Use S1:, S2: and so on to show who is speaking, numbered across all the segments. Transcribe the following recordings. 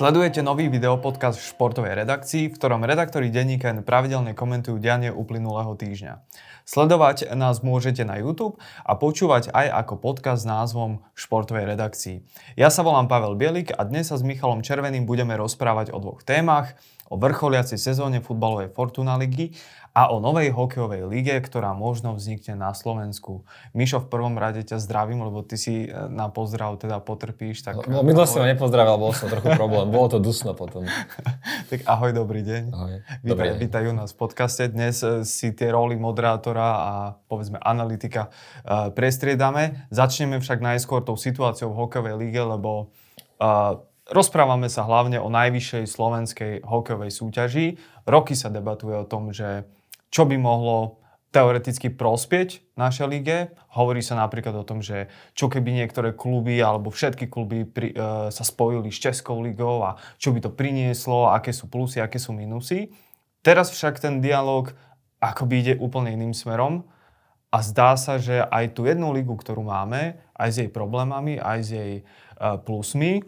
S1: Sledujete nový videopodcast v športovej redakcii, v ktorom redaktori denníka pravidelne komentujú dianie uplynulého týždňa. Sledovať nás môžete na YouTube a počúvať aj ako podcast s názvom Športovej redakcii. Ja sa volám Pavel Bielik a dnes sa s Michalom Červeným budeme rozprávať o dvoch témach, o vrcholiacej sezóne futbalovej Fortuna ligy a o novej hokejovej lige, ktorá možno vznikne na Slovensku. Mišo, v prvom rade ťa zdravím, lebo ty si e, na pozdrav teda potrpíš. Tak
S2: no, minule som ma nepozdravil, bol som trochu problém. Bolo to dusno potom.
S1: tak ahoj, dobrý deň.
S2: Ahoj.
S1: Vítaj, deň. vítajú nás v podcaste. Dnes e, si tie roli moderátora a povedzme analytika uh, prestriedame. Začneme však najskôr tou situáciou v hokejovej lige, lebo uh, Rozprávame sa hlavne o najvyššej slovenskej hokejovej súťaži. Roky sa debatuje o tom, že čo by mohlo teoreticky prospieť našej lige. Hovorí sa napríklad o tom, že čo keby niektoré kluby alebo všetky kluby pri, e, sa spojili s Českou ligou a čo by to prinieslo, aké sú plusy, aké sú minusy. Teraz však ten dialog akoby ide úplne iným smerom a zdá sa, že aj tú jednu ligu, ktorú máme, aj s jej problémami, aj s jej e, plusmi,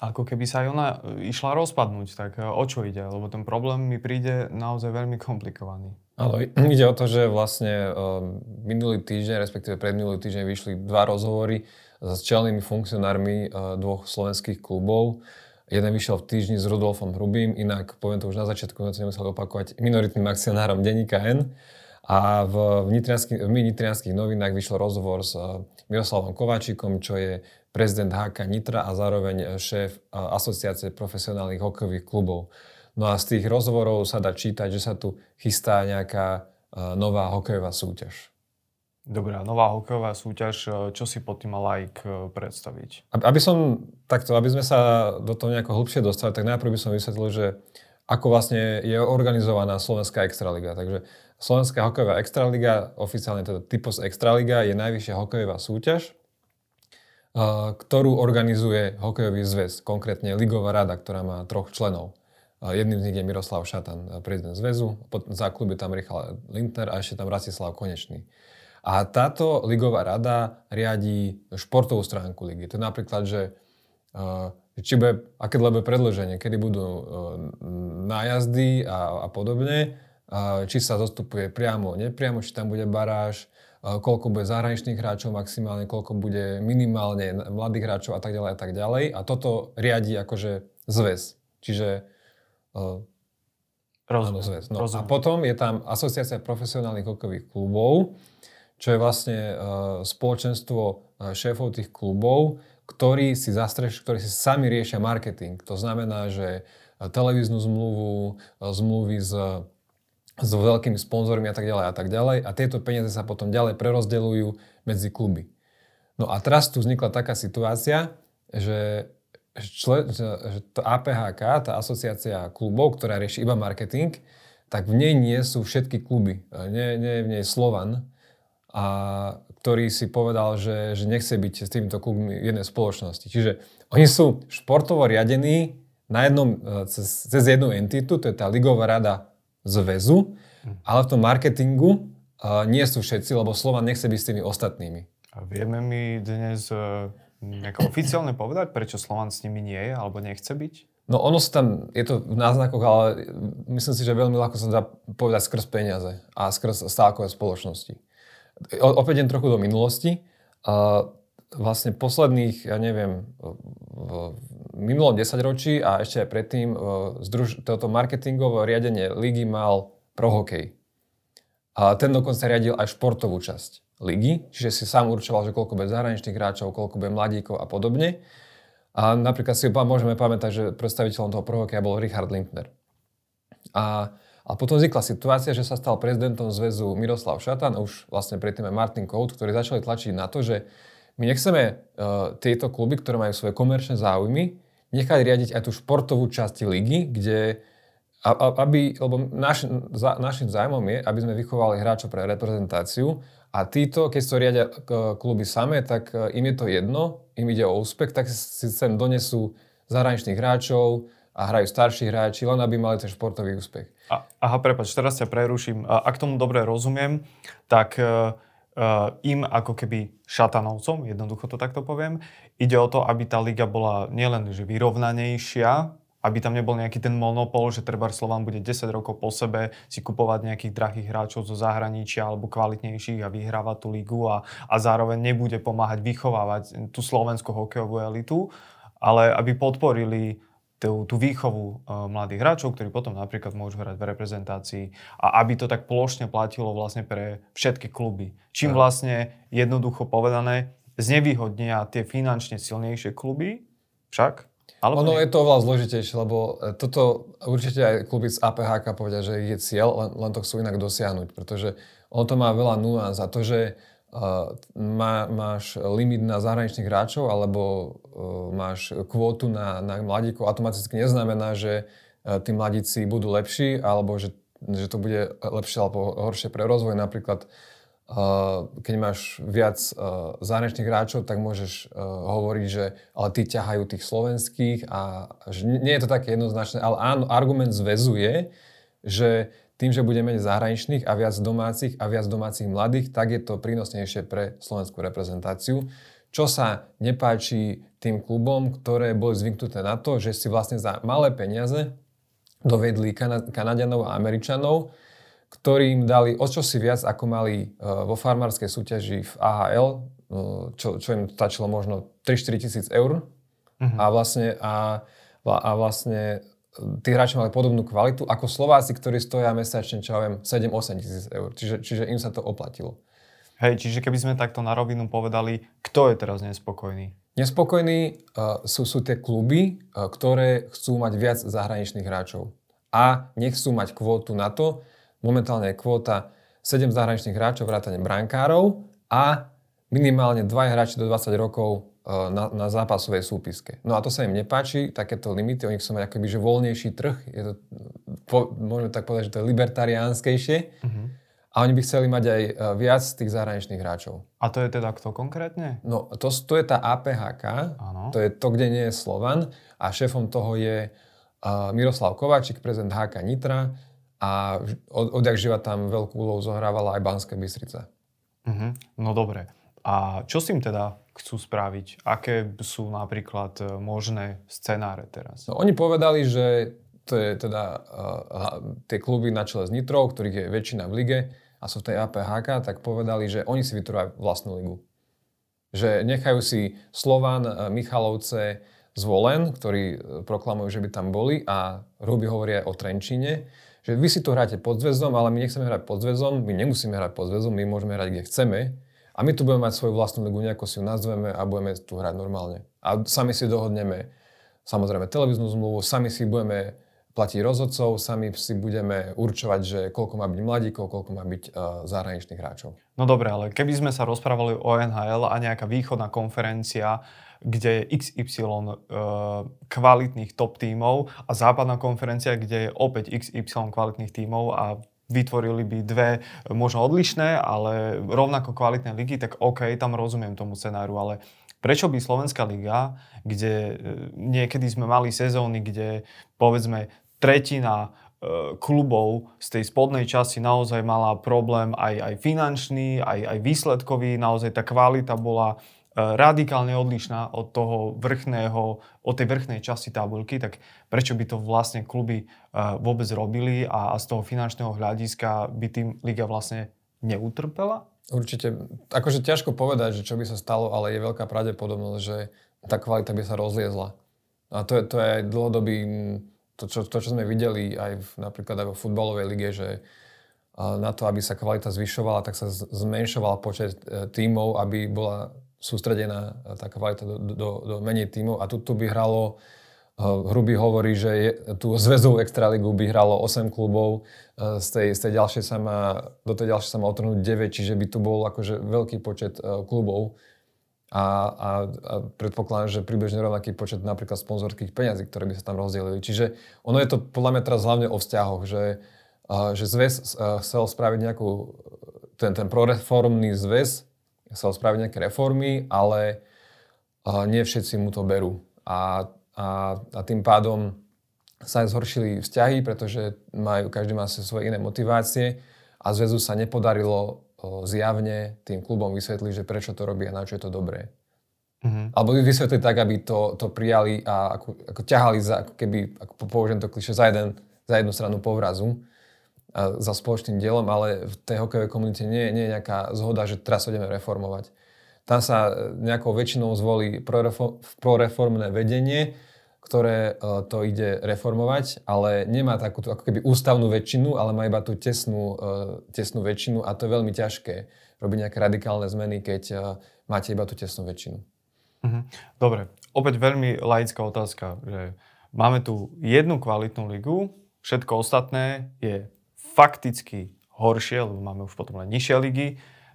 S1: ako keby sa aj ona e, išla rozpadnúť. Tak e, o čo ide? Lebo ten problém mi príde naozaj veľmi komplikovaný.
S2: Áno, ide o to, že vlastne um, minulý týždeň, respektíve predminulý týždeň vyšli dva rozhovory s čelnými funkcionármi dvoch slovenských klubov. Jeden vyšiel v týždni s Rudolfom Hrubým, inak, poviem to už na začiatku, som to nemusel opakovať, minoritným akcionárom denníka N. A v, nitrianských, v nitrianských novinách vyšiel rozhovor s Miroslavom Kováčikom, čo je prezident HK Nitra a zároveň šéf asociácie profesionálnych hokejových klubov. No a z tých rozhovorov sa dá čítať, že sa tu chystá nejaká nová hokejová súťaž.
S1: Dobrá, nová hokejová súťaž, čo si pod tým like predstaviť?
S2: Aby som takto, aby sme sa do toho nejako hlbšie dostali, tak najprv by som vysvetlil, že ako vlastne je organizovaná Slovenská extraliga. Takže Slovenská hokejová extraliga, oficiálne teda Typos Extraliga, je najvyššia hokejová súťaž, ktorú organizuje hokejový zväz, konkrétne Ligová rada, ktorá má troch členov. Jedným z nich je Miroslav Šatan, prezident zväzu, za kluby tam Richard Lindner a ešte tam Rastislav Konečný. A táto ligová rada riadí športovú stránku ligy. To je napríklad, že či bude, aké bude predlženie, kedy budú nájazdy a, a podobne, či sa zostupuje priamo, nepriamo, či tam bude baráž, koľko bude zahraničných hráčov maximálne, koľko bude minimálne mladých hráčov a tak ďalej a tak ďalej. A toto riadi akože zväz. Čiže uh,
S1: Rozumiem.
S2: zväz. No. A potom je tam Asociácia profesionálnych hokejových klubov, čo je vlastne uh, spoločenstvo šéfov tých klubov, ktorí si zastreš, ktorí si sami riešia marketing. To znamená, že televíznu zmluvu, zmluvy s s veľkými sponzormi a tak ďalej a tak ďalej a tieto peniaze sa potom ďalej prerozdeľujú medzi kluby. No a teraz tu vznikla taká situácia, že, člen, že to APHK, tá asociácia klubov, ktorá rieši iba marketing, tak v nej nie sú všetky kluby. Nie, nie je v nej Slovan, a ktorý si povedal, že, že nechce byť s týmito klubmi v jednej spoločnosti. Čiže oni sú športovo riadení na jednom, cez, cez jednu entitu, to je tá Ligová rada zväzu, ale v tom marketingu uh, nie sú všetci, lebo Slovan nechce byť s tými ostatnými.
S1: A vieme mi dnes uh, oficiálne povedať, prečo Slovan s nimi nie je alebo nechce byť?
S2: No ono sa tam, je to v náznakoch, ale myslím si, že veľmi ľahko sa dá povedať skrz peniaze a skrz stávkové spoločnosti. O, opäť jen trochu do minulosti. Uh, vlastne posledných, ja neviem, v minulom desaťročí a ešte aj predtým združ, toto marketingové riadenie ligy mal prohokej. A ten dokonca riadil aj športovú časť ligy, čiže si sám určoval, že koľko bude zahraničných hráčov, koľko bude mladíkov a podobne. A napríklad si môžeme pamätať, že predstaviteľom toho prohokeja bol Richard Lindner. A, a potom vznikla situácia, že sa stal prezidentom zväzu Miroslav Šatan, už vlastne predtým aj Martin Kout, ktorí začali tlačiť na to, že my nechceme uh, tieto kluby, ktoré majú svoje komerčné záujmy, nechať riadiť aj tú športovú časť ligy, kde a, a, aby, lebo naš, za, našim zájmom je, aby sme vychovali hráčov pre reprezentáciu a títo, keď to riadia kluby samé, tak e, im je to jedno, im ide o úspech, tak si sem donesú zahraničných hráčov a hrajú starší hráči, len aby mali ten športový úspech.
S1: A, aha, prepač, teraz ťa preruším. Ak tomu dobre rozumiem, tak uh, im ako keby šatanovcom, jednoducho to takto poviem. Ide o to, aby tá liga bola nielen že vyrovnanejšia, aby tam nebol nejaký ten monopol, že treba Slován bude 10 rokov po sebe si kupovať nejakých drahých hráčov zo zahraničia alebo kvalitnejších a vyhrávať tú ligu a, a zároveň nebude pomáhať vychovávať tú slovenskú hokejovú elitu, ale aby podporili tú, tú výchovu uh, mladých hráčov, ktorí potom napríklad môžu hrať v reprezentácii a aby to tak plošne platilo vlastne pre všetky kluby. Čím vlastne jednoducho povedané znevýhodnia tie finančne silnejšie kluby, však
S2: alebo ono nie? je to oveľa zložitejšie, lebo e, toto určite aj kluby z APHK povedia, že je cieľ, len, len to chcú inak dosiahnuť, pretože ono to má veľa nuans a to, že má, máš limit na zahraničných hráčov alebo uh, máš kvótu na, na mladíkov, automaticky neznamená, že uh, tí mladíci budú lepší alebo že, že to bude lepšie alebo horšie pre rozvoj. Napríklad keď máš viac zahraničných hráčov, tak môžeš hovoriť, že ale tí ťahajú tých slovenských a že nie je to také jednoznačné, ale áno, argument zväzuje, že tým, že bude menej zahraničných a viac domácich a viac domácich mladých, tak je to prínosnejšie pre slovenskú reprezentáciu. Čo sa nepáči tým klubom, ktoré boli zvyknuté na to, že si vlastne za malé peniaze dovedli Kanadianov a Američanov, ktorým dali o čosi viac, ako mali e, vo farmárskej súťaži v AHL, e, čo, čo im stačilo možno 3-4 tisíc eur. Uh-huh. A vlastne, a, a vlastne tí hráči mali podobnú kvalitu ako Slováci, ktorí stoja mesačne, čo ja viem, 7-8 tisíc eur. Čiže, čiže im sa to oplatilo.
S1: Hej, čiže keby sme takto na rovinu povedali, kto je teraz nespokojný?
S2: Nespokojní uh, sú, sú tie kluby, uh, ktoré chcú mať viac zahraničných hráčov. A nechcú mať kvótu na to, Momentálne je kvóta 7 zahraničných hráčov, vrátane brankárov a minimálne 2 hráči do 20 rokov e, na, na zápasovej súpiske. No a to sa im nepáči, takéto limity, oni chcú mať akoby že voľnejší trh, je to, po, môžeme tak povedať, že to je libertariánskejšie. Uh-huh. A oni by chceli mať aj e, viac tých zahraničných hráčov.
S1: A to je teda kto konkrétne?
S2: No, to, to je tá APHK, ano. to je to, kde nie je Slovan a šéfom toho je uh, Miroslav Kováčik, prezident HK Nitra, a od, odjak živa tam veľkú úlohu zohrávala aj Banská Bystrica.
S1: Uh-huh. No dobre. A čo s tým teda chcú spraviť? Aké sú napríklad e, možné scenáre teraz?
S2: No, oni povedali, že to je teda uh, tie kluby na čele s Nitrou, ktorých je väčšina v lige a sú v tej APHK, tak povedali, že oni si vytvoria vlastnú ligu. Že nechajú si Slovan, e, Michalovce, Zvolen, ktorí proklamujú, že by tam boli a Ruby hovoria o Trenčíne že vy si tu hráte pod zväzom, ale my nechceme hrať pod zväzom, my nemusíme hrať pod zväzom, my môžeme hrať kde chceme a my tu budeme mať svoju vlastnú ligu, nejako si ju nazveme a budeme tu hrať normálne. A sami si dohodneme samozrejme televíznu zmluvu, sami si budeme platiť rozhodcov, sami si budeme určovať, že koľko má byť mladíkov, koľko má byť uh, zahraničných hráčov.
S1: No dobre, ale keby sme sa rozprávali o NHL a nejaká východná konferencia, kde je XY uh, kvalitných top tímov a západná konferencia, kde je opäť XY kvalitných tímov a vytvorili by dve možno odlišné, ale rovnako kvalitné ligy, tak OK, tam rozumiem tomu scenáru, ale prečo by Slovenská liga, kde e, niekedy sme mali sezóny, kde povedzme tretina e, klubov z tej spodnej časti naozaj mala problém aj, aj finančný, aj, aj výsledkový, naozaj tá kvalita bola radikálne odlišná od toho vrchného, od tej vrchnej časti tabulky, tak prečo by to vlastne kluby e, vôbec robili a, z toho finančného hľadiska by tým liga vlastne neutrpela?
S2: Určite. Akože ťažko povedať, že čo by sa stalo, ale je veľká pravdepodobnosť, že tá kvalita by sa rozliezla. A to je, to je aj dlhodobý, to čo, to, čo sme videli aj v, napríklad aj vo futbalovej lige, že na to, aby sa kvalita zvyšovala, tak sa zmenšoval počet e, tímov, aby bola sústredená tá kvalita do, do, do menej tímov a tu, tu by hralo eh, Hrubý hovorí, že je, tú zväzovú extraligu by hralo 8 klubov, eh, z tej, z tej ďalšej sa má, do tej ďalšej sa má otrhnúť 9, čiže by tu bol akože veľký počet klubov a, a, a predpokladám, že približne rovnaký počet napríklad sponzorských peňazí, ktoré by sa tam rozdelili. Čiže ono je to podľa mňa teraz hlavne o vzťahoch, že, že zväz chcel spraviť nejakú, ten, ten proreformný zväz chcel spraviť nejaké reformy, ale nie všetci mu to berú. A, a, a tým pádom sa zhoršili vzťahy, pretože majú, každý má svoje iné motivácie a zväzu sa nepodarilo zjavne tým klubom vysvetliť, že prečo to robí a na čo je to dobré.
S1: Mhm.
S2: Alebo vysvetliť tak, aby to, to prijali a ako, ako ťahali za, ako keby, ako použijem to kliše, za, jeden, za jednu stranu povrazu za spoločným dielom, ale v tej hokejovej komunite nie, nie je nejaká zhoda, že teraz ideme reformovať. Tam sa nejakou väčšinou zvolí proreformné vedenie, ktoré e, to ide reformovať, ale nemá takú ako keby ústavnú väčšinu, ale má iba tú tesnú, e, tesnú väčšinu a to je veľmi ťažké robiť nejaké radikálne zmeny, keď e, máte iba tú tesnú väčšinu.
S1: Mhm. Dobre, opäť veľmi laická otázka, že máme tu jednu kvalitnú ligu, všetko ostatné je fakticky horšie, lebo máme už potom len nižšie ligy,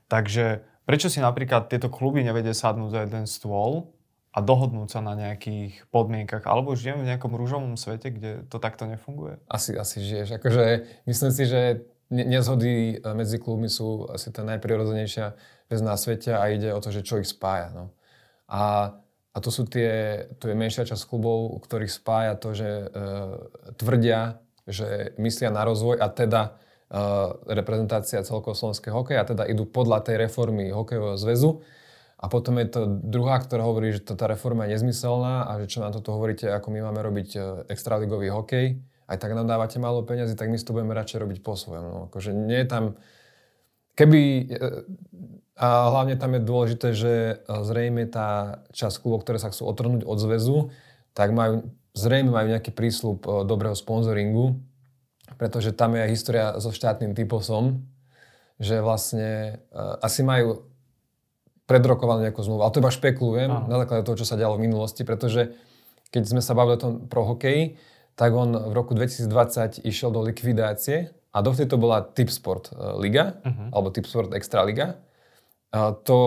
S1: takže prečo si napríklad tieto kluby nevedia sadnúť za jeden stôl a dohodnúť sa na nejakých podmienkach. Alebo žijeme v nejakom rúžovom svete, kde to takto nefunguje?
S2: Asi, asi žiješ. Akože myslím si, že nezhody e, medzi klubmi sú asi tá najprirodzenejšia vec na svete a ide o to, že čo ich spája. No. A, a to sú tie, to je menšia časť klubov, ktorých spája to, že e, tvrdia, že myslia na rozvoj a teda e, reprezentácia celkovo slovenského hokeja a teda idú podľa tej reformy hokejového zväzu a potom je to druhá, ktorá hovorí, že tá reforma je nezmyselná a že čo nám toto hovoríte, ako my máme robiť e, extraligový hokej, aj tak nám dávate málo peniazy, tak my si to budeme radšej robiť po svojom. No, akože nie je tam... Keby... E, a hlavne tam je dôležité, že zrejme tá časť klubov, ktoré sa chcú otrhnúť od zväzu, tak majú, zrejme majú nejaký prísľub dobrého sponzoringu, pretože tam je aj história so štátnym typosom, že vlastne uh, asi majú predrokovanú nejakú zmluvu. Ale to iba špekulujem Aha. na základe toho, čo sa dialo v minulosti, pretože keď sme sa bavili o tom pro hokeji, tak on v roku 2020 išiel do likvidácie a dovtedy to bola Tipsport e, liga, uh-huh. alebo Tipsport Extra liga. A to,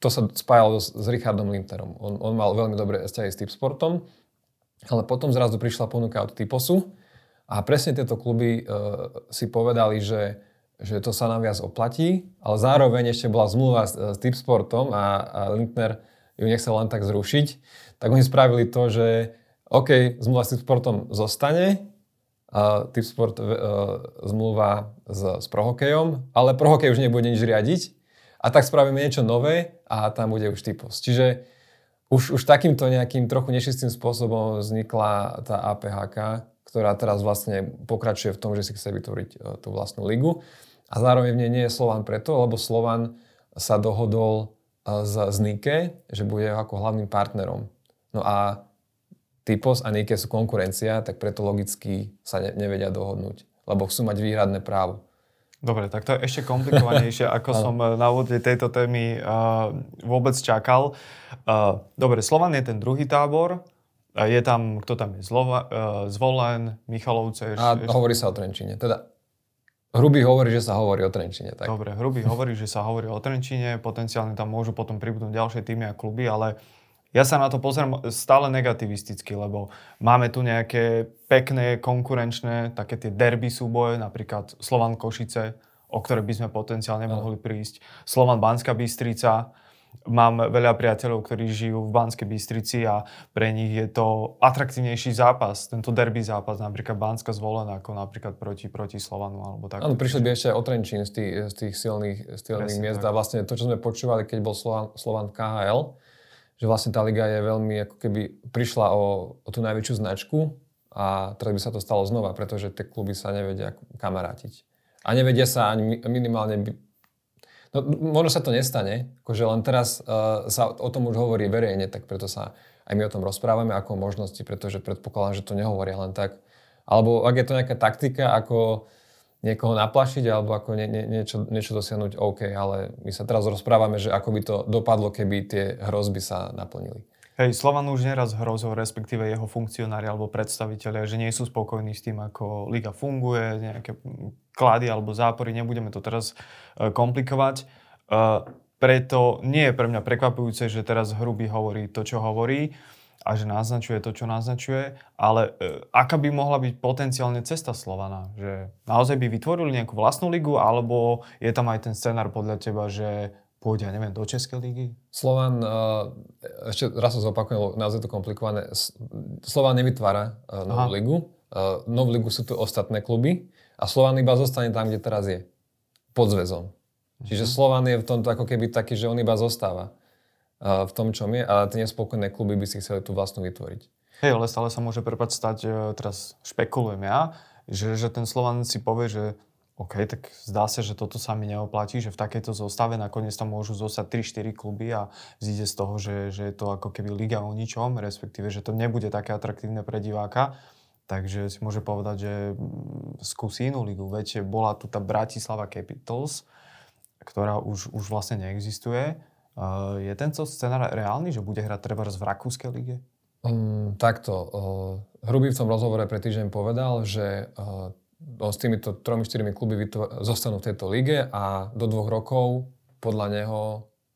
S2: to sa spájalo s, s Richardom Linterom. On, on mal veľmi dobré vzťahy s Tipsportom, ale potom zrazu prišla ponuka od Typosu a presne tieto kluby uh, si povedali, že že to sa nám viac oplatí, ale zároveň ešte bola zmluva s, s Tipsportom a, a Lindner ju nechcel len tak zrušiť, tak oni spravili to, že OK, zmluva s Tipsportom zostane, a Tipsport uh, zmluva s, s prohokejom, ale prohokej už nebude nič riadiť a tak spravíme niečo nové a tam bude už Typos. Čiže už, už takýmto nejakým trochu nešistým spôsobom vznikla tá APHK, ktorá teraz vlastne pokračuje v tom, že si chce vytvoriť uh, tú vlastnú ligu. A zároveň v nej nie je Slovan preto, lebo Slovan sa dohodol s, s Nike, že bude ako hlavným partnerom. No a Typos a Nike sú konkurencia, tak preto logicky sa ne, nevedia dohodnúť, lebo chcú mať výhradné právo.
S1: Dobre, tak to je ešte komplikovanejšie, ako som eh, na úvode tejto témy uh, vôbec čakal. Uh, dobre, Slovan je ten druhý tábor. Uh, je tam, kto tam je? Zlova, uh, Zvolen, Michalovce.
S2: A ešte... hovorí sa o Trenčine. Teda Hrubý hovorí, že sa hovorí o Trenčine. Tak.
S1: Dobre, Hrubý hovorí, že sa hovorí o Trenčine, potenciálne tam môžu potom pribudnúť ďalšie týmy a kluby, ale ja sa na to pozerám stále negativisticky, lebo máme tu nejaké pekné, konkurenčné, také tie derby súboje, napríklad Slovan Košice, o ktoré by sme potenciálne mohli prísť, Slovan Banská Bystrica, Mám veľa priateľov, ktorí žijú v Banskej Bystrici a pre nich je to atraktívnejší zápas, tento derby zápas, napríklad Banska zvolená, ako napríklad proti, proti Slovanu alebo tak.
S2: Áno, prišli by ešte o Trenčín z tých, z tých silných, silných miest tak. a vlastne to, čo sme počúvali, keď bol Slovan, Slovan KHL, že vlastne tá liga je veľmi, ako keby prišla o, o tú najväčšiu značku a teraz by sa to stalo znova, pretože tie kluby sa nevedia kamarátiť. A nevedia sa ani minimálne No, možno sa to nestane, akože len teraz uh, sa o tom už hovorí verejne, tak preto sa aj my o tom rozprávame ako možnosti, pretože predpokladám, že to nehovoria len tak. Alebo ak je to nejaká taktika, ako niekoho naplašiť alebo ako nie, nie, niečo, niečo dosiahnuť, OK, ale my sa teraz rozprávame, že ako by to dopadlo, keby tie hrozby sa naplnili.
S1: Hej, Slovan už neraz hrozil, respektíve jeho funkcionári alebo predstavitelia, že nie sú spokojní s tým, ako liga funguje, nejaké klady alebo zápory, nebudeme to teraz e, komplikovať. E, preto nie je pre mňa prekvapujúce, že teraz Hrubý hovorí to, čo hovorí a že naznačuje to, čo naznačuje, ale e, aká by mohla byť potenciálne cesta Slovana? Že naozaj by vytvorili nejakú vlastnú ligu, alebo je tam aj ten scenár podľa teba, že pôjde, ja neviem, do Českej ligy?
S2: Slovan, uh, ešte raz sa zopakujem, naozaj to komplikované. Slovan nevytvára uh, novú Aha. ligu. Uh, novú ligu sú tu ostatné kluby a Slovan iba zostane tam, kde teraz je. Pod zväzom. Čiže Slovan je v tomto ako keby taký, že on iba zostáva v tom, čom je a tie nespokojné kluby by si chceli tú vlastnú vytvoriť.
S1: Hej, ale stále sa môže prepad stať, e, teraz špekulujem ja, že, že ten Slovan si povie, že OK, tak zdá sa, že toto sa mi neoplatí, že v takejto zostave nakoniec tam môžu zostať 3-4 kluby a zíde z toho, že, že je to ako keby liga o ničom, respektíve, že to nebude také atraktívne pre diváka. Takže si môže povedať, že mm, skúsi inú ligu. Veď bola tu tá Bratislava Capitals, ktorá už, už vlastne neexistuje. Je tento scenár reálny, že bude hrať treba v Rakúskej lige?
S2: Um, takto. Uh, Hrubý v tom rozhovore pre týždeň povedal, že uh, s týmito 3-4 kluby vytvor- zostanú v tejto lige a do dvoch rokov podľa neho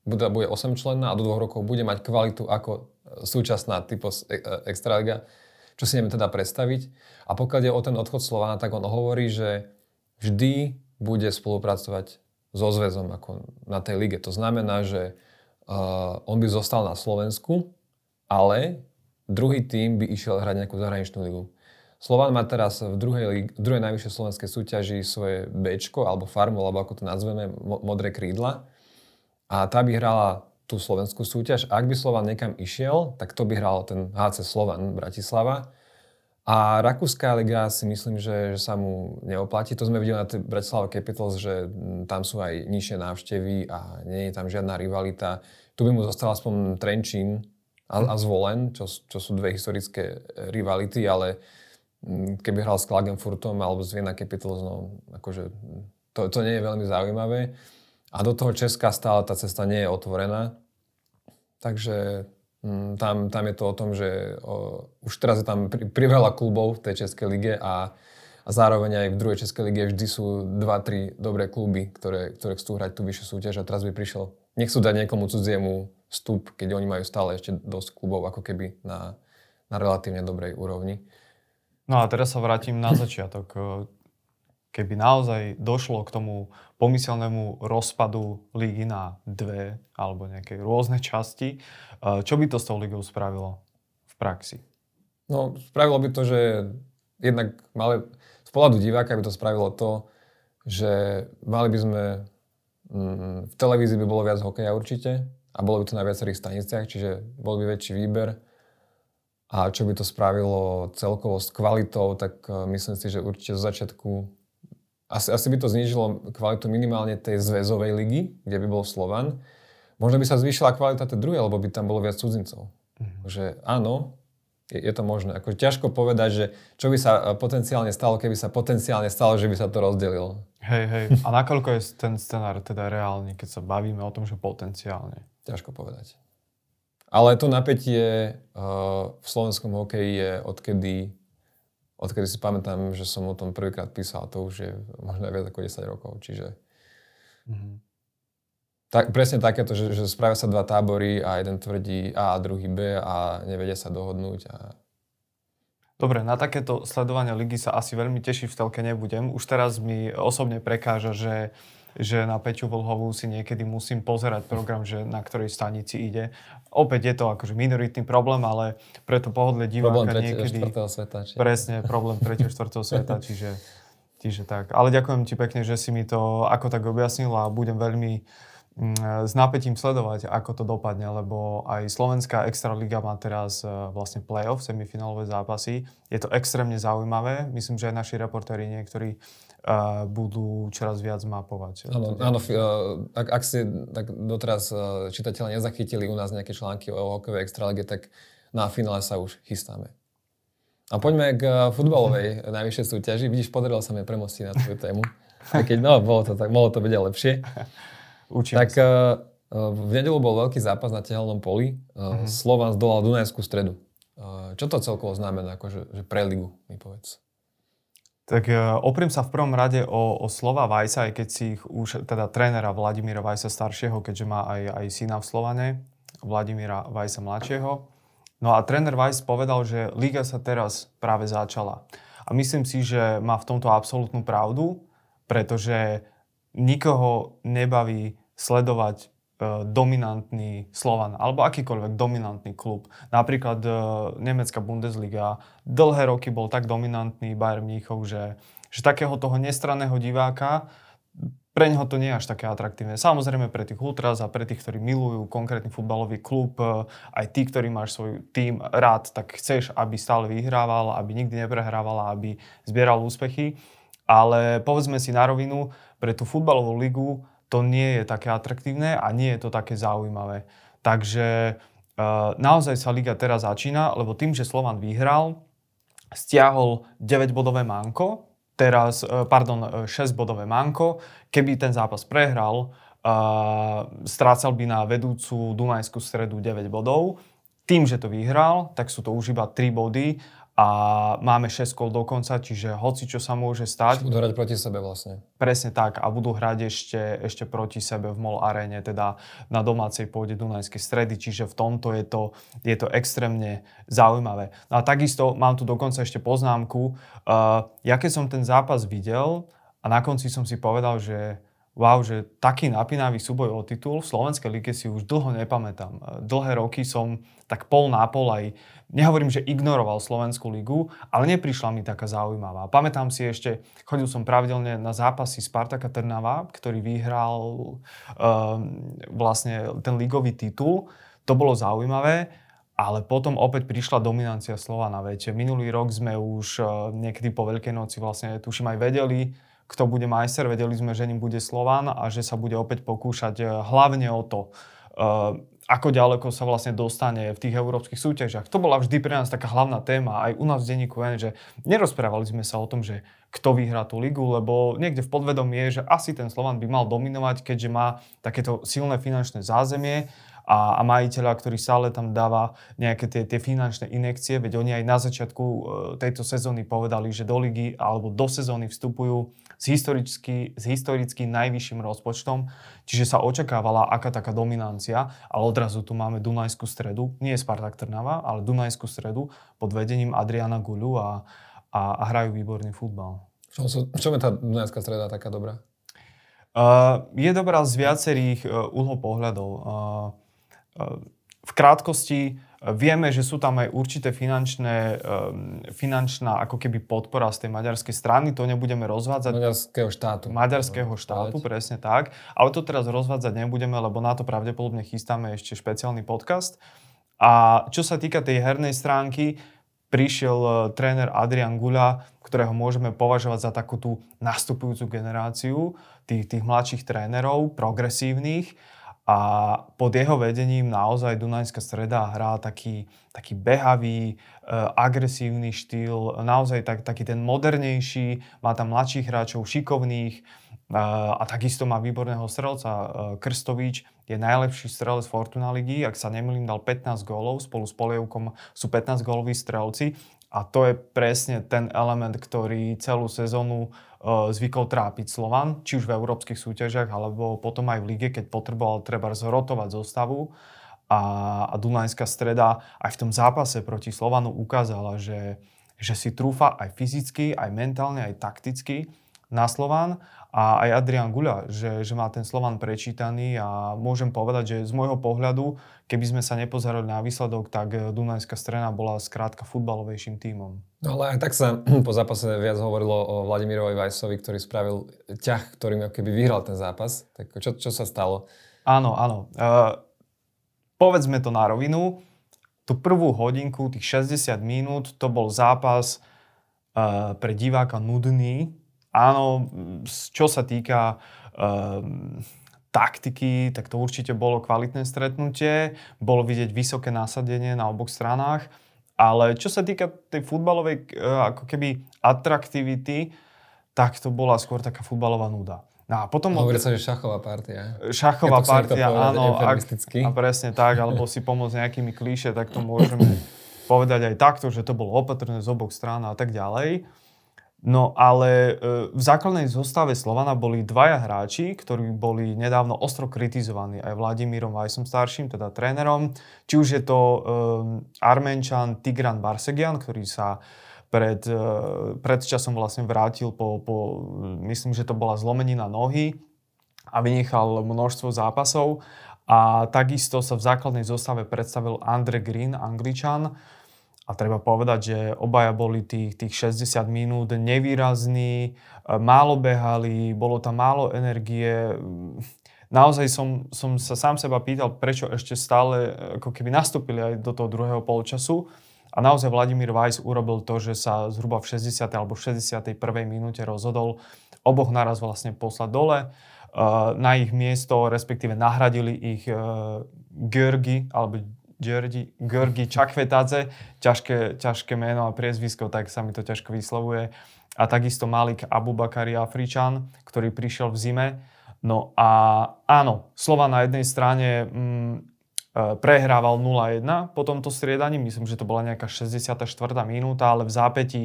S2: bude, bude 8 členná a do dvoch rokov bude mať kvalitu ako súčasná typo e, e, extraliga, čo si neviem teda predstaviť. A pokiaľ je o ten odchod Slovana, tak on hovorí, že vždy bude spolupracovať so zväzom ako na tej lige. To znamená, že uh, on by zostal na Slovensku, ale druhý tým by išiel hrať nejakú zahraničnú ligu. Slovan má teraz v druhej, v druhej najvyššej slovenskej súťaži svoje B alebo farmu, alebo ako to nazveme, modré krídla. A tá by hrala tú slovenskú súťaž. Ak by Slovan niekam išiel, tak to by hral ten HC Slovan Bratislava. A Rakúska liga si myslím, že, že sa mu neoplatí. To sme videli na Bratislava Capitals, že tam sú aj nižšie návštevy a nie je tam žiadna rivalita. Tu by mu zostal aspoň Trenčín a, a Zvolen, čo, čo sú dve historické rivality, ale Mm, keby hral s Klagenfurtom alebo s Vienna Capitals, no akože to, to nie je veľmi zaujímavé. A do toho Česka stále tá cesta nie je otvorená. Takže mm, tam, tam je to o tom, že o, už teraz je tam pri, priveľa klubov v tej Českej lige a, a zároveň aj v druhej Českej lige vždy sú 2-3 dobré kluby, ktoré, ktoré chcú hrať tú vyššiu súťaž a teraz by prišiel, nechcú dať niekomu cudziemu vstup, keď oni majú stále ešte dosť klubov ako keby na, na relatívne dobrej úrovni.
S1: No a teraz sa vrátim na začiatok. Keby naozaj došlo k tomu pomyselnému rozpadu lígy na dve alebo nejaké rôzne časti, čo by to s tou ligou spravilo v praxi?
S2: No, spravilo by to, že jednak mali, z pohľadu diváka by to spravilo to, že mali by sme, mm, v televízii by bolo viac hokeja určite a bolo by to na viacerých staniciach, čiže bol by väčší výber a čo by to spravilo celkovo s kvalitou, tak e, myslím si, že určite z začiatku asi, asi by to znížilo kvalitu minimálne tej zväzovej ligy, kde by bol Slovan. Možno by sa zvýšila kvalita tej druhej, lebo by tam bolo viac cudzincov. Mm-hmm. Že áno, je, je to možné. Ako ťažko povedať, že čo by sa e, potenciálne stalo, keby sa potenciálne stalo, že by sa to rozdelilo.
S1: Hej, hej. A nakoľko je ten scenár teda reálny, keď sa bavíme o tom, že potenciálne?
S2: Ťažko povedať. Ale to napätie uh, v slovenskom hokeji je odkedy, odkedy si pamätám, že som o tom prvýkrát písal, to už je možno viac ako 10 rokov, čiže... Mm-hmm. Tak, presne takéto, že, že spravia sa dva tábory a jeden tvrdí A a druhý B a nevedia sa dohodnúť. A...
S1: Dobre, na takéto sledovanie ligy sa asi veľmi teší v telke nebudem. Už teraz mi osobne prekáža, že že na Peťu Vlhovú si niekedy musím pozerať program, že na ktorej stanici ide. Opäť je to akože minoritný problém, ale pre to pohodlie diváka
S2: problém
S1: niekedy...
S2: Problém sveta. Či...
S1: Presne, problém 3. 4. sveta, čiže, čiže tak. Ale ďakujem ti pekne, že si mi to ako tak objasnil a budem veľmi s napätím sledovať, ako to dopadne, lebo aj Slovenská Extraliga má teraz e, vlastne play-off, semifinálové zápasy. Je to extrémne zaujímavé. Myslím, že aj naši reportéri niektorí a budú čoraz viac mapovať.
S2: Áno, áno ak, ak si tak doteraz e, čitatelia nezachytili u nás nejaké články o hokejovej extralege, tak na finále sa už chystáme. A poďme k e, futbalovej najvyššej súťaži. Vidíš, podarilo sa mi premostiť na tú tému. Aj keď, no, bolo to, tak, mohlo to byť lepšie.
S1: Učím
S2: tak sa. E, v nedelu bol veľký zápas na tehelnom poli. Uh-huh. Slovan zdolal Dunajskú stredu. Čo to celkovo znamená akože, že pre ligu, mi povedz?
S1: Tak opriem sa v prvom rade o, o slova Vajsa, aj keď si ich už, teda trénera Vladimíra Vajsa staršieho, keďže má aj, aj syna v Slovane, Vladimíra Vajsa mladšieho. No a tréner Vajs povedal, že liga sa teraz práve začala. A myslím si, že má v tomto absolútnu pravdu, pretože nikoho nebaví sledovať E, dominantný Slovan alebo akýkoľvek dominantný klub. Napríklad e, nemecká Bundesliga dlhé roky bol tak dominantný Bayern Mníchov, že, že takého toho nestranného diváka pre neho to nie je až také atraktívne. Samozrejme pre tých ultras a pre tých, ktorí milujú konkrétny futbalový klub, e, aj ty, ktorý máš svoj tým rád, tak chceš, aby stále vyhrával, aby nikdy neprehrával, aby zbieral úspechy. Ale povedzme si na rovinu, pre tú futbalovú ligu to nie je také atraktívne a nie je to také zaujímavé. Takže uh, naozaj sa liga teraz začína, lebo tým, že Slovan vyhral, stiahol 9-bodové manko, teraz, uh, pardon, 6-bodové manko, keby ten zápas prehral, uh, strácal by na vedúcu Dunajskú stredu 9 bodov. Tým, že to vyhral, tak sú to už iba 3 body a máme 6 kol do konca, čiže hoci čo sa môže stať.
S2: Budú hrať proti sebe vlastne.
S1: Presne tak a budú hrať ešte, ešte proti sebe v MOL aréne, teda na domácej pôde Dunajskej stredy, čiže v tomto je to, je to extrémne zaujímavé. No a takisto mám tu dokonca ešte poznámku, uh, ja keď som ten zápas videl a na konci som si povedal, že wow, že taký napínavý súboj o titul v Slovenskej lige si už dlho nepamätám. Dlhé roky som tak pol na pol aj, nehovorím, že ignoroval Slovenskú ligu, ale neprišla mi taká zaujímavá. Pamätám si ešte, chodil som pravidelne na zápasy Spartaka Trnava, ktorý vyhral um, vlastne ten ligový titul. To bolo zaujímavé, ale potom opäť prišla dominancia Slovana. Viete, minulý rok sme už uh, niekedy po Veľkej noci vlastne tuším aj vedeli, kto bude majster. Vedeli sme, že ním bude Slován a že sa bude opäť pokúšať eh, hlavne o to, uh, ako ďaleko sa vlastne dostane v tých európskych súťažiach. To bola vždy pre nás taká hlavná téma, aj u nás v denníku N, že nerozprávali sme sa o tom, že kto vyhrá tú ligu, lebo niekde v podvedomí je, že asi ten Slovan by mal dominovať, keďže má takéto silné finančné zázemie a, a majiteľa, ktorý stále tam dáva nejaké tie, tie finančné inekcie, veď oni aj na začiatku e, tejto sezóny povedali, že do ligy alebo do sezóny vstupujú s historicky, s historicky najvyšším rozpočtom, čiže sa očakávala aká taká dominancia, ale odrazu tu máme Dunajskú stredu, nie Spartak Trnava, ale Dunajskú stredu pod vedením Adriana Guľu a, a, a hrajú výborný futbal.
S2: V čom je tá Dunajská streda taká dobrá?
S1: Uh, je dobrá z viacerých uh, uhlov pohľadov. Uh, v krátkosti vieme, že sú tam aj určité finančné, finančná ako keby podpora z tej maďarskej strany, to nebudeme rozvádzať.
S2: Maďarského štátu.
S1: Maďarského štátu, presne tak. Ale to teraz rozvádzať nebudeme, lebo na to pravdepodobne chystáme ešte špeciálny podcast. A čo sa týka tej hernej stránky, prišiel e, tréner Adrian Gula, ktorého môžeme považovať za takú tú nastupujúcu generáciu tých, tých mladších trénerov, progresívnych a pod jeho vedením naozaj Dunajská streda hrá taký, taký behavý, e, agresívny štýl, naozaj tak, taký ten modernejší, má tam mladších hráčov, šikovných e, a takisto má výborného strelca. E, Krstovič je najlepší strelec Fortuna ligy, ak sa nemýlim, dal 15 gólov, spolu s Polievkom sú 15 góloví strelci a to je presne ten element, ktorý celú sezónu zvykol trápiť Slovan, či už v európskych súťažiach, alebo potom aj v lige, keď potreboval treba zrotovať zostavu. A, a Dunajská streda aj v tom zápase proti Slovanu ukázala, že, že si trúfa aj fyzicky, aj mentálne, aj takticky na Slovan a aj Adrian Guľa, že, že má ten Slovan prečítaný a môžem povedať, že z môjho pohľadu, keby sme sa nepozerali na výsledok, tak Dunajská strana bola skrátka futbalovejším tímom.
S2: No ale aj tak sa po zápase viac hovorilo o Vladimirovi Vajsovi, ktorý spravil ťah, ktorým keby vyhral ten zápas. Tak čo, čo sa stalo?
S1: Áno, áno. Uh, povedzme to na rovinu. Tú prvú hodinku, tých 60 minút, to bol zápas uh, pre diváka nudný, áno, čo sa týka um, taktiky, tak to určite bolo kvalitné stretnutie, bolo vidieť vysoké nasadenie na oboch stranách, ale čo sa týka tej futbalovej uh, ako keby atraktivity, tak to bola skôr taká futbalová nuda.
S2: No a potom... Hovorí sa, že šachová partia.
S1: Šachová ja partia, áno. Ak, a presne tak, alebo si pomôcť nejakými klíše, tak to môžeme povedať aj takto, že to bolo opatrné z oboch strán a tak ďalej. No ale e, v základnej zostave Slovana boli dvaja hráči, ktorí boli nedávno ostro kritizovaní aj Vladimírom Vajsom starším, teda trénerom. Či už je to um, Armenčan Tigran Barsegian, ktorý sa pred, uh, pred časom vlastne vrátil po, po, myslím, že to bola zlomenina nohy a vynechal množstvo zápasov. A takisto sa v základnej zostave predstavil Andre Green, Angličan, a treba povedať, že obaja boli tých, tých 60 minút nevýrazní, e, málo behali, bolo tam málo energie. Naozaj som, som sa sám seba pýtal, prečo ešte stále e, ako keby nastúpili aj do toho druhého polčasu. A naozaj Vladimír Weiss urobil to, že sa zhruba v 60. alebo 61. minúte rozhodol oboch naraz vlastne poslať dole. Uh, na ich miesto, respektíve nahradili ich uh, alebo Georgi, Georgi Čakvetadze, ťažké, ťažké meno a priezvisko, tak sa mi to ťažko vyslovuje. A takisto Malik Abubakari Afričan, ktorý prišiel v zime. No a áno, Slova na jednej strane mm, e, prehrával 0-1 po tomto striedaní, myslím, že to bola nejaká 64. minúta, ale v zápätí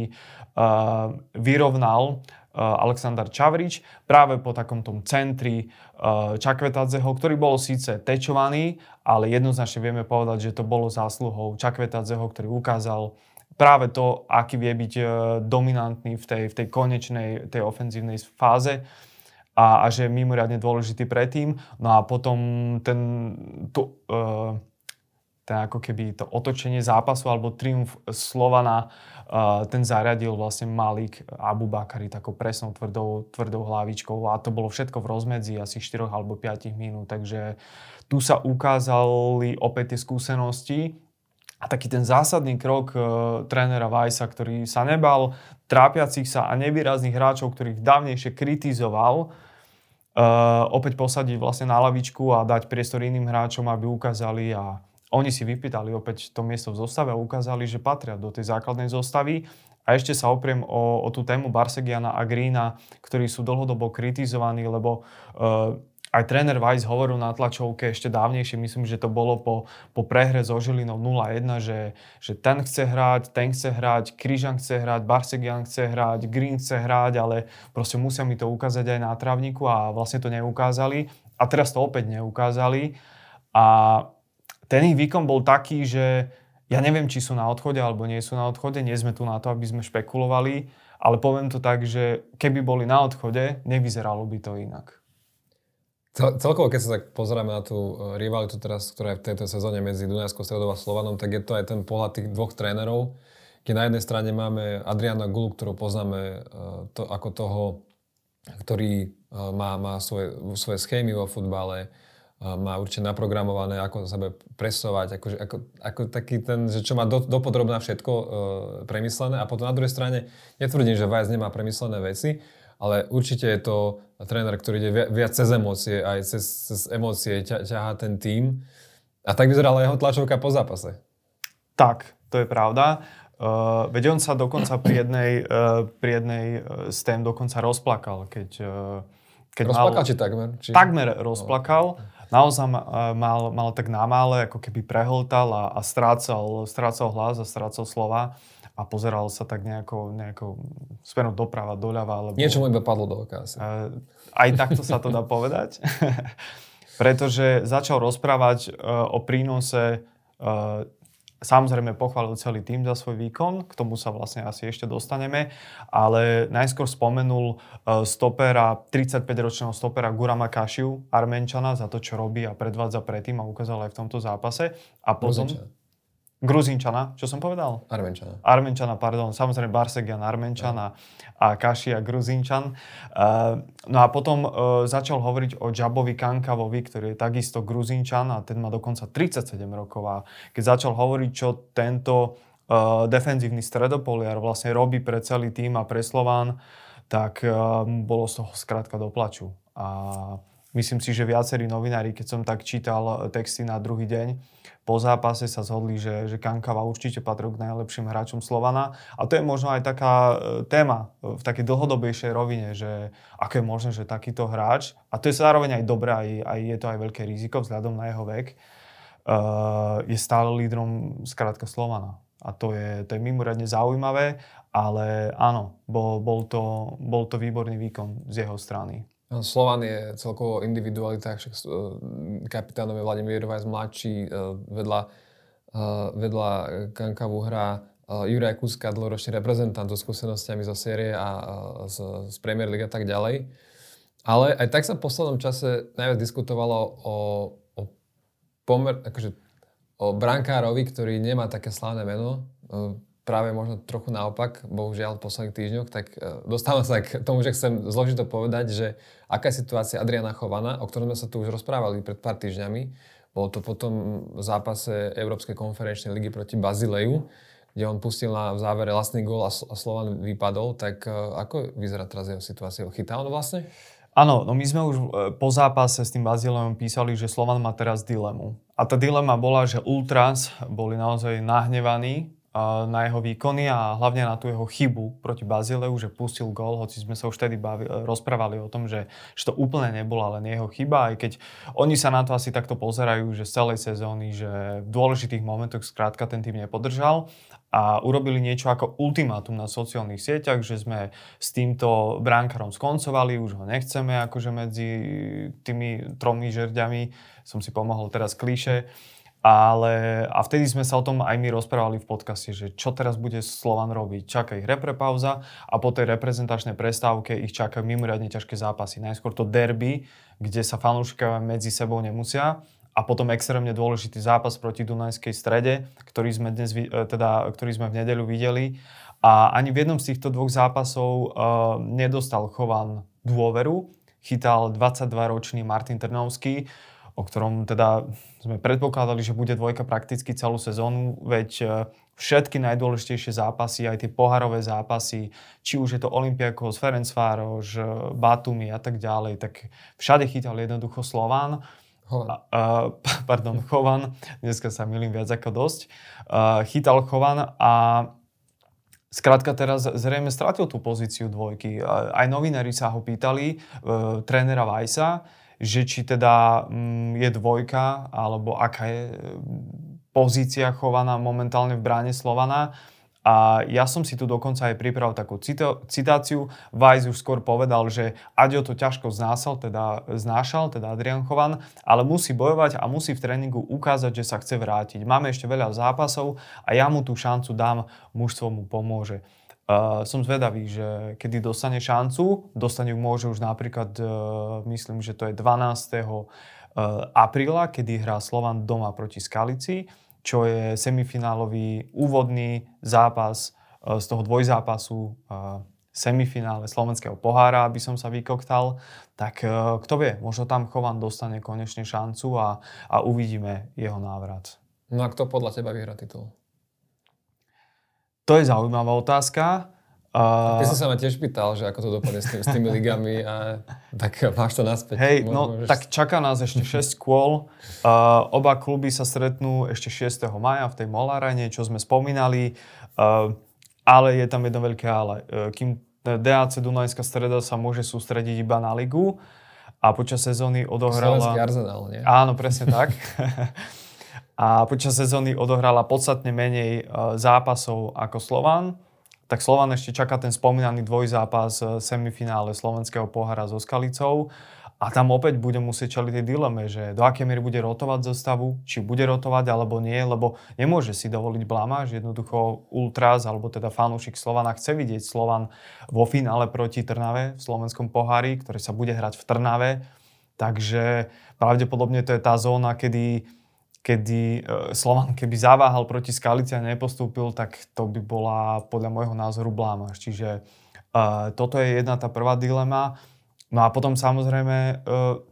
S1: uh, vyrovnal Aleksandar Čavrič práve po takom tom centri Čakvetadzeho, ktorý bol síce tečovaný, ale jednoznačne vieme povedať, že to bolo zásluhou Čakvetadzeho, ktorý ukázal práve to, aký vie byť e, dominantný v tej, v tej konečnej, tej ofenzívnej fáze a, a že je mimoriadne dôležitý predtým. No a potom ten, to, uh, ten ako keby to otočenie zápasu alebo triumf Slovana Uh, ten zariadil vlastne Malik Abu Bakari takou presnou tvrdou, tvrdou hlavičkou. A to bolo všetko v rozmedzi asi 4 alebo 5 minút, takže tu sa ukázali opäť tie skúsenosti. A taký ten zásadný krok uh, trénera Vajsa, ktorý sa nebal trápiacich sa a nevýrazných hráčov, ktorých dávnejšie kritizoval, uh, opäť posadiť vlastne na lavičku a dať priestor iným hráčom, aby ukázali a oni si vypýtali opäť to miesto v zostave a ukázali, že patria do tej základnej zostavy. A ešte sa opriem o, o tú tému Barsegiana a Greena, ktorí sú dlhodobo kritizovaní, lebo uh, aj tréner Weiss hovoril na tlačovke ešte dávnejšie, myslím, že to bolo po, po prehre so Žilinou 0-1, že, že ten chce hrať, ten chce hrať, Kryžan chce hrať, Barsegian chce hrať, Green chce hrať, ale proste musia mi to ukázať aj na trávniku a vlastne to neukázali. A teraz to opäť neukázali. A ten ich výkon bol taký, že ja neviem, či sú na odchode alebo nie sú na odchode, nie sme tu na to, aby sme špekulovali, ale poviem to tak, že keby boli na odchode, nevyzeralo by to inak.
S2: Celkovo, keď sa tak pozeráme na tú e, rivalitu teraz, ktorá je v tejto sezóne medzi Dunajskou stredou a Slovanom, tak je to aj ten pohľad tých dvoch trénerov, keď na jednej strane máme Adriana Gulu, ktorú poznáme e, to, ako toho, ktorý e, má, má svoje, svoje schémy vo futbale, má určite naprogramované, ako sa sebe presovať, ako, ako, ako taký ten, že čo má do, dopodrobná všetko e, premyslené a potom na druhej strane netvrdím, že Vajs nemá premyslené veci, ale určite je to tréner, ktorý ide viac, cez emócie, aj cez, cez emócie ťa, ťahá ten tým. A tak vyzerala jeho tlačovka po zápase.
S1: Tak, to je pravda. Uh, veď on sa dokonca pri jednej, uh, pri jednej uh, z tém dokonca rozplakal, keď... Uh,
S2: keď rozplakal mal, či takmer? Či...
S1: Takmer rozplakal. No naozaj mal, mal tak námále, ako keby prehltal a, a strácal, strácal hlas a strácal slova a pozeral sa tak nejako, nejako smerom doprava, doľava. Lebo,
S2: Niečo mu iba padlo do oka asi.
S1: Aj takto sa to dá povedať. Pretože začal rozprávať uh, o prínose Samozrejme pochválil celý tým za svoj výkon, k tomu sa vlastne asi ešte dostaneme, ale najskôr spomenul e, stopera, 35-ročného stopera Gurama Kašiu, Armenčana, za to, čo robí a predvádza predtým a ukázal aj v tomto zápase. A potom... Gruzinčana. Čo som povedal?
S2: Armenčana.
S1: Armenčana, pardon. Samozrejme Barsegian Armenčan a, a Kašia Gruzínčan. Uh, no a potom uh, začal hovoriť o Džabovi Kankavovi, ktorý je takisto Gruzínčan a ten má dokonca 37 rokov. A keď začal hovoriť, čo tento uh, defenzívny stredopoliar vlastne robí pre celý tým a pre Slován, tak uh, bolo z toho skrátka do plaču. A myslím si, že viacerí novinári, keď som tak čítal texty na druhý deň, po zápase sa zhodli, že, že Kankava určite patrí k najlepším hráčom Slovana. A to je možno aj taká e, téma v takej dlhodobejšej rovine, že ako je možné, že takýto hráč, a to je zároveň aj dobré, aj, aj je to aj veľké riziko vzhľadom na jeho vek, uh, je stále lídrom skrátka Slovana. A to je, to je mimoriadne zaujímavé, ale áno, bol, bol, to, bol to výborný výkon z jeho strany.
S2: Slovan je celkovo individualita, však e, kapitánovi Vladimír Vajs mladší, e, vedľa, e, vedľa Kankavu hrá Juraj Kuska, dlhoročný reprezentant so skúsenostiami zo série a z, z Premier League a tak ďalej. Ale aj tak sa v poslednom čase najviac diskutovalo o, o pomer, akože o brankárovi, ktorý nemá také slávne meno, práve možno trochu naopak, bohužiaľ v posledných týždňoch, tak e, dostávam sa k tomu, že chcem zložito povedať, že aká je situácia Adriana Chovana, o ktorom sme sa tu už rozprávali pred pár týždňami. Bolo to potom v zápase Európskej konferenčnej ligy proti Bazileju, kde on pustil na v závere vlastný gól a Slovan vypadol. Tak e, ako vyzerá teraz jeho situácia? Chytá on vlastne?
S1: Áno, no my sme už e, po zápase s tým Bazilejom písali, že Slovan má teraz dilemu. A tá dilema bola, že Ultras boli naozaj nahnevaní na jeho výkony a hlavne na tú jeho chybu proti Bazileu, že pustil gól, hoci sme sa už vtedy bavi, rozprávali o tom, že, že to úplne nebola len jeho chyba, aj keď oni sa na to asi takto pozerajú, že z celej sezóny, že v dôležitých momentoch skrátka ten tým nepodržal a urobili niečo ako ultimátum na sociálnych sieťach, že sme s týmto bránkarom skoncovali, už ho nechceme akože medzi tými tromi žerďami, som si pomohol teraz klíše, ale a vtedy sme sa o tom aj my rozprávali v podcaste, že čo teraz bude Slovan robiť. Čaká ich reprepauza a po tej reprezentačnej prestávke ich čakajú mimoriadne ťažké zápasy. Najskôr to derby, kde sa fanúšikovia medzi sebou nemusia a potom extrémne dôležitý zápas proti Dunajskej strede, ktorý sme, dnes, e, teda, ktorý sme v nedeľu videli. A ani v jednom z týchto dvoch zápasov uh, nedostal Chovan dôveru. Chytal 22-ročný Martin Trnovský, o ktorom teda sme predpokladali, že bude dvojka prakticky celú sezónu, veď e, všetky najdôležitejšie zápasy, aj tie poharové zápasy, či už je to Olympiakos, Ferencvároš, e, Batumi a tak ďalej, tak všade chytal jednoducho Slován.
S2: Chovan.
S1: Uh, pardon, Chovan. Dneska sa milím viac ako dosť. Uh, chytal Chovan a Skrátka teraz zrejme stratil tú pozíciu dvojky. Aj novinári sa ho pýtali, uh, trénera Vajsa, že či teda mm, je dvojka, alebo aká je mm, pozícia chovaná momentálne v bráne Slovana. A ja som si tu dokonca aj pripravil takú cito, citáciu. Vajs už skôr povedal, že Aďo to ťažko znásal, teda, znášal, teda Adrian Chovan, ale musí bojovať a musí v tréningu ukázať, že sa chce vrátiť. Máme ešte veľa zápasov a ja mu tú šancu dám, mužstvo mu pomôže. Uh, som zvedavý, že kedy dostane šancu, dostane ju môže už napríklad, uh, myslím, že to je 12. Uh, apríla, kedy hrá Slovan doma proti Skalici, čo je semifinálový úvodný zápas uh, z toho dvojzápasu uh, semifinále slovenského pohára, aby som sa vykoktal, tak uh, kto vie, možno tam Chovan dostane konečne šancu a, a uvidíme jeho návrat.
S2: No a kto podľa teba vyhrá titul?
S1: To je zaujímavá otázka.
S2: Uh, Ty si sa ma tiež pýtal, že ako to dopadne s, tým, s tými ligami a tak máš to naspäť.
S1: Hej, no môžeš... tak čaká nás ešte 6 kôl. Uh, oba kluby sa stretnú ešte 6. maja v tej Molárene, čo sme spomínali. Uh, ale je tam jedno veľké ale. Uh, kým DAC Dunajská streda sa môže sústrediť iba na ligu a počas sezóny odohrala...
S2: Slovenský Arsenal, nie?
S1: Áno, presne tak. a počas sezóny odohrala podstatne menej e, zápasov ako Slovan, tak Slovan ešte čaká ten spomínaný dvojzápas v semifinále slovenského pohára so Skalicou. A tam opäť bude musieť čeliť tie dileme, že do akej miery bude rotovať zostavu, či bude rotovať alebo nie, lebo nemôže si dovoliť blamáž. Jednoducho Ultras, alebo teda fanúšik Slovana chce vidieť Slovan vo finále proti Trnave v slovenskom pohári, ktorý sa bude hrať v Trnave. Takže pravdepodobne to je tá zóna, kedy kedy e, Slovan keby zaváhal proti Skalici a nepostúpil, tak to by bola podľa môjho názoru bláma. Čiže uh, toto je jedna tá prvá dilema. No a potom samozrejme uh,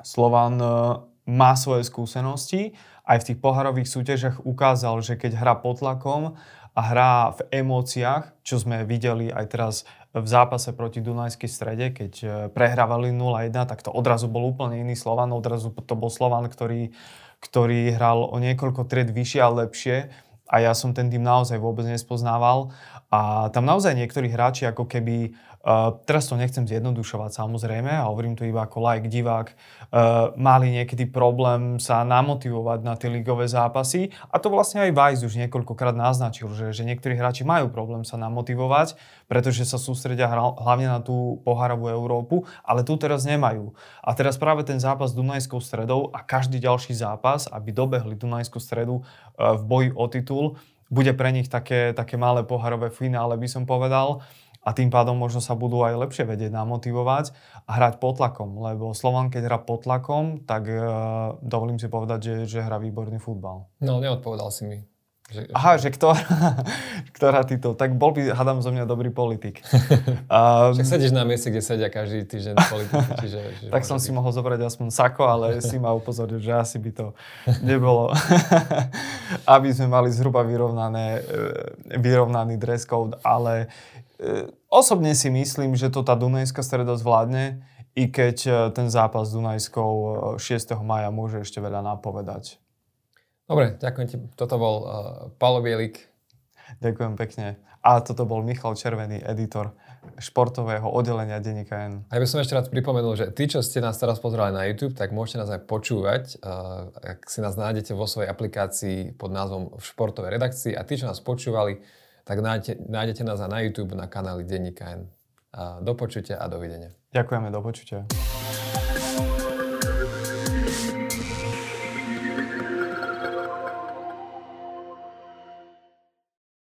S1: Slovan uh, má svoje skúsenosti. Aj v tých poharových súťažiach ukázal, že keď hrá pod tlakom a hrá v emóciách, čo sme videli aj teraz v zápase proti Dunajskej strede, keď prehrávali 0-1, tak to odrazu bol úplne iný Slovan. Odrazu to bol Slovan, ktorý ktorý hral o niekoľko tried vyššie a lepšie a ja som ten tým naozaj vôbec nespoznával. A tam naozaj niektorí hráči ako keby Uh, teraz to nechcem zjednodušovať samozrejme a hovorím to iba ako like, divák. Uh, mali niekedy problém sa namotivovať na tie ligové zápasy a to vlastne aj Vajs už niekoľkokrát naznačil, že, že niektorí hráči majú problém sa namotivovať, pretože sa sústredia hlavne na tú poharovú Európu, ale tu teraz nemajú. A teraz práve ten zápas s Dunajskou stredou a každý ďalší zápas, aby dobehli Dunajskú stredu uh, v boji o titul, bude pre nich také, také malé poharové finále, by som povedal a tým pádom možno sa budú aj lepšie vedieť namotivovať a hrať pod tlakom, lebo Slovan keď hrá pod tlakom, tak uh, dovolím si povedať, že, že hrá výborný futbal.
S2: No, neodpovedal si mi. Že,
S1: Aha, že ktorá, ktorá titul. Tak bol by, hádam, zo mňa dobrý politik. um,
S2: Však sedíš na mieste, kde sedia každý týždeň politici, čiže... čiže
S1: tak som
S2: môže
S1: si
S2: byť.
S1: mohol zobrať aspoň sako, ale si ma upozoril, že asi by to nebolo. Aby sme mali zhruba vyrovnané, e, vyrovnaný dress code, ale e, osobne si myslím, že to tá Dunajská streda zvládne, i keď e, ten zápas s Dunajskou e, 6. maja môže ešte veľa napovedať.
S2: Dobre, ďakujem ti. Toto bol uh, Paolo Bielik.
S1: Ďakujem pekne. A toto bol Michal Červený, editor športového oddelenia denníka N.
S2: A ja by som ešte raz pripomenul, že tí, čo ste nás teraz pozerali na YouTube, tak môžete nás aj počúvať, uh, ak si nás nájdete vo svojej aplikácii pod názvom v športovej redakcii a tí, čo nás počúvali, tak nájdete, nájdete nás aj na YouTube na kanáli Denníka N. Uh, do počutia a dovidenia.
S1: Ďakujeme, do počutia.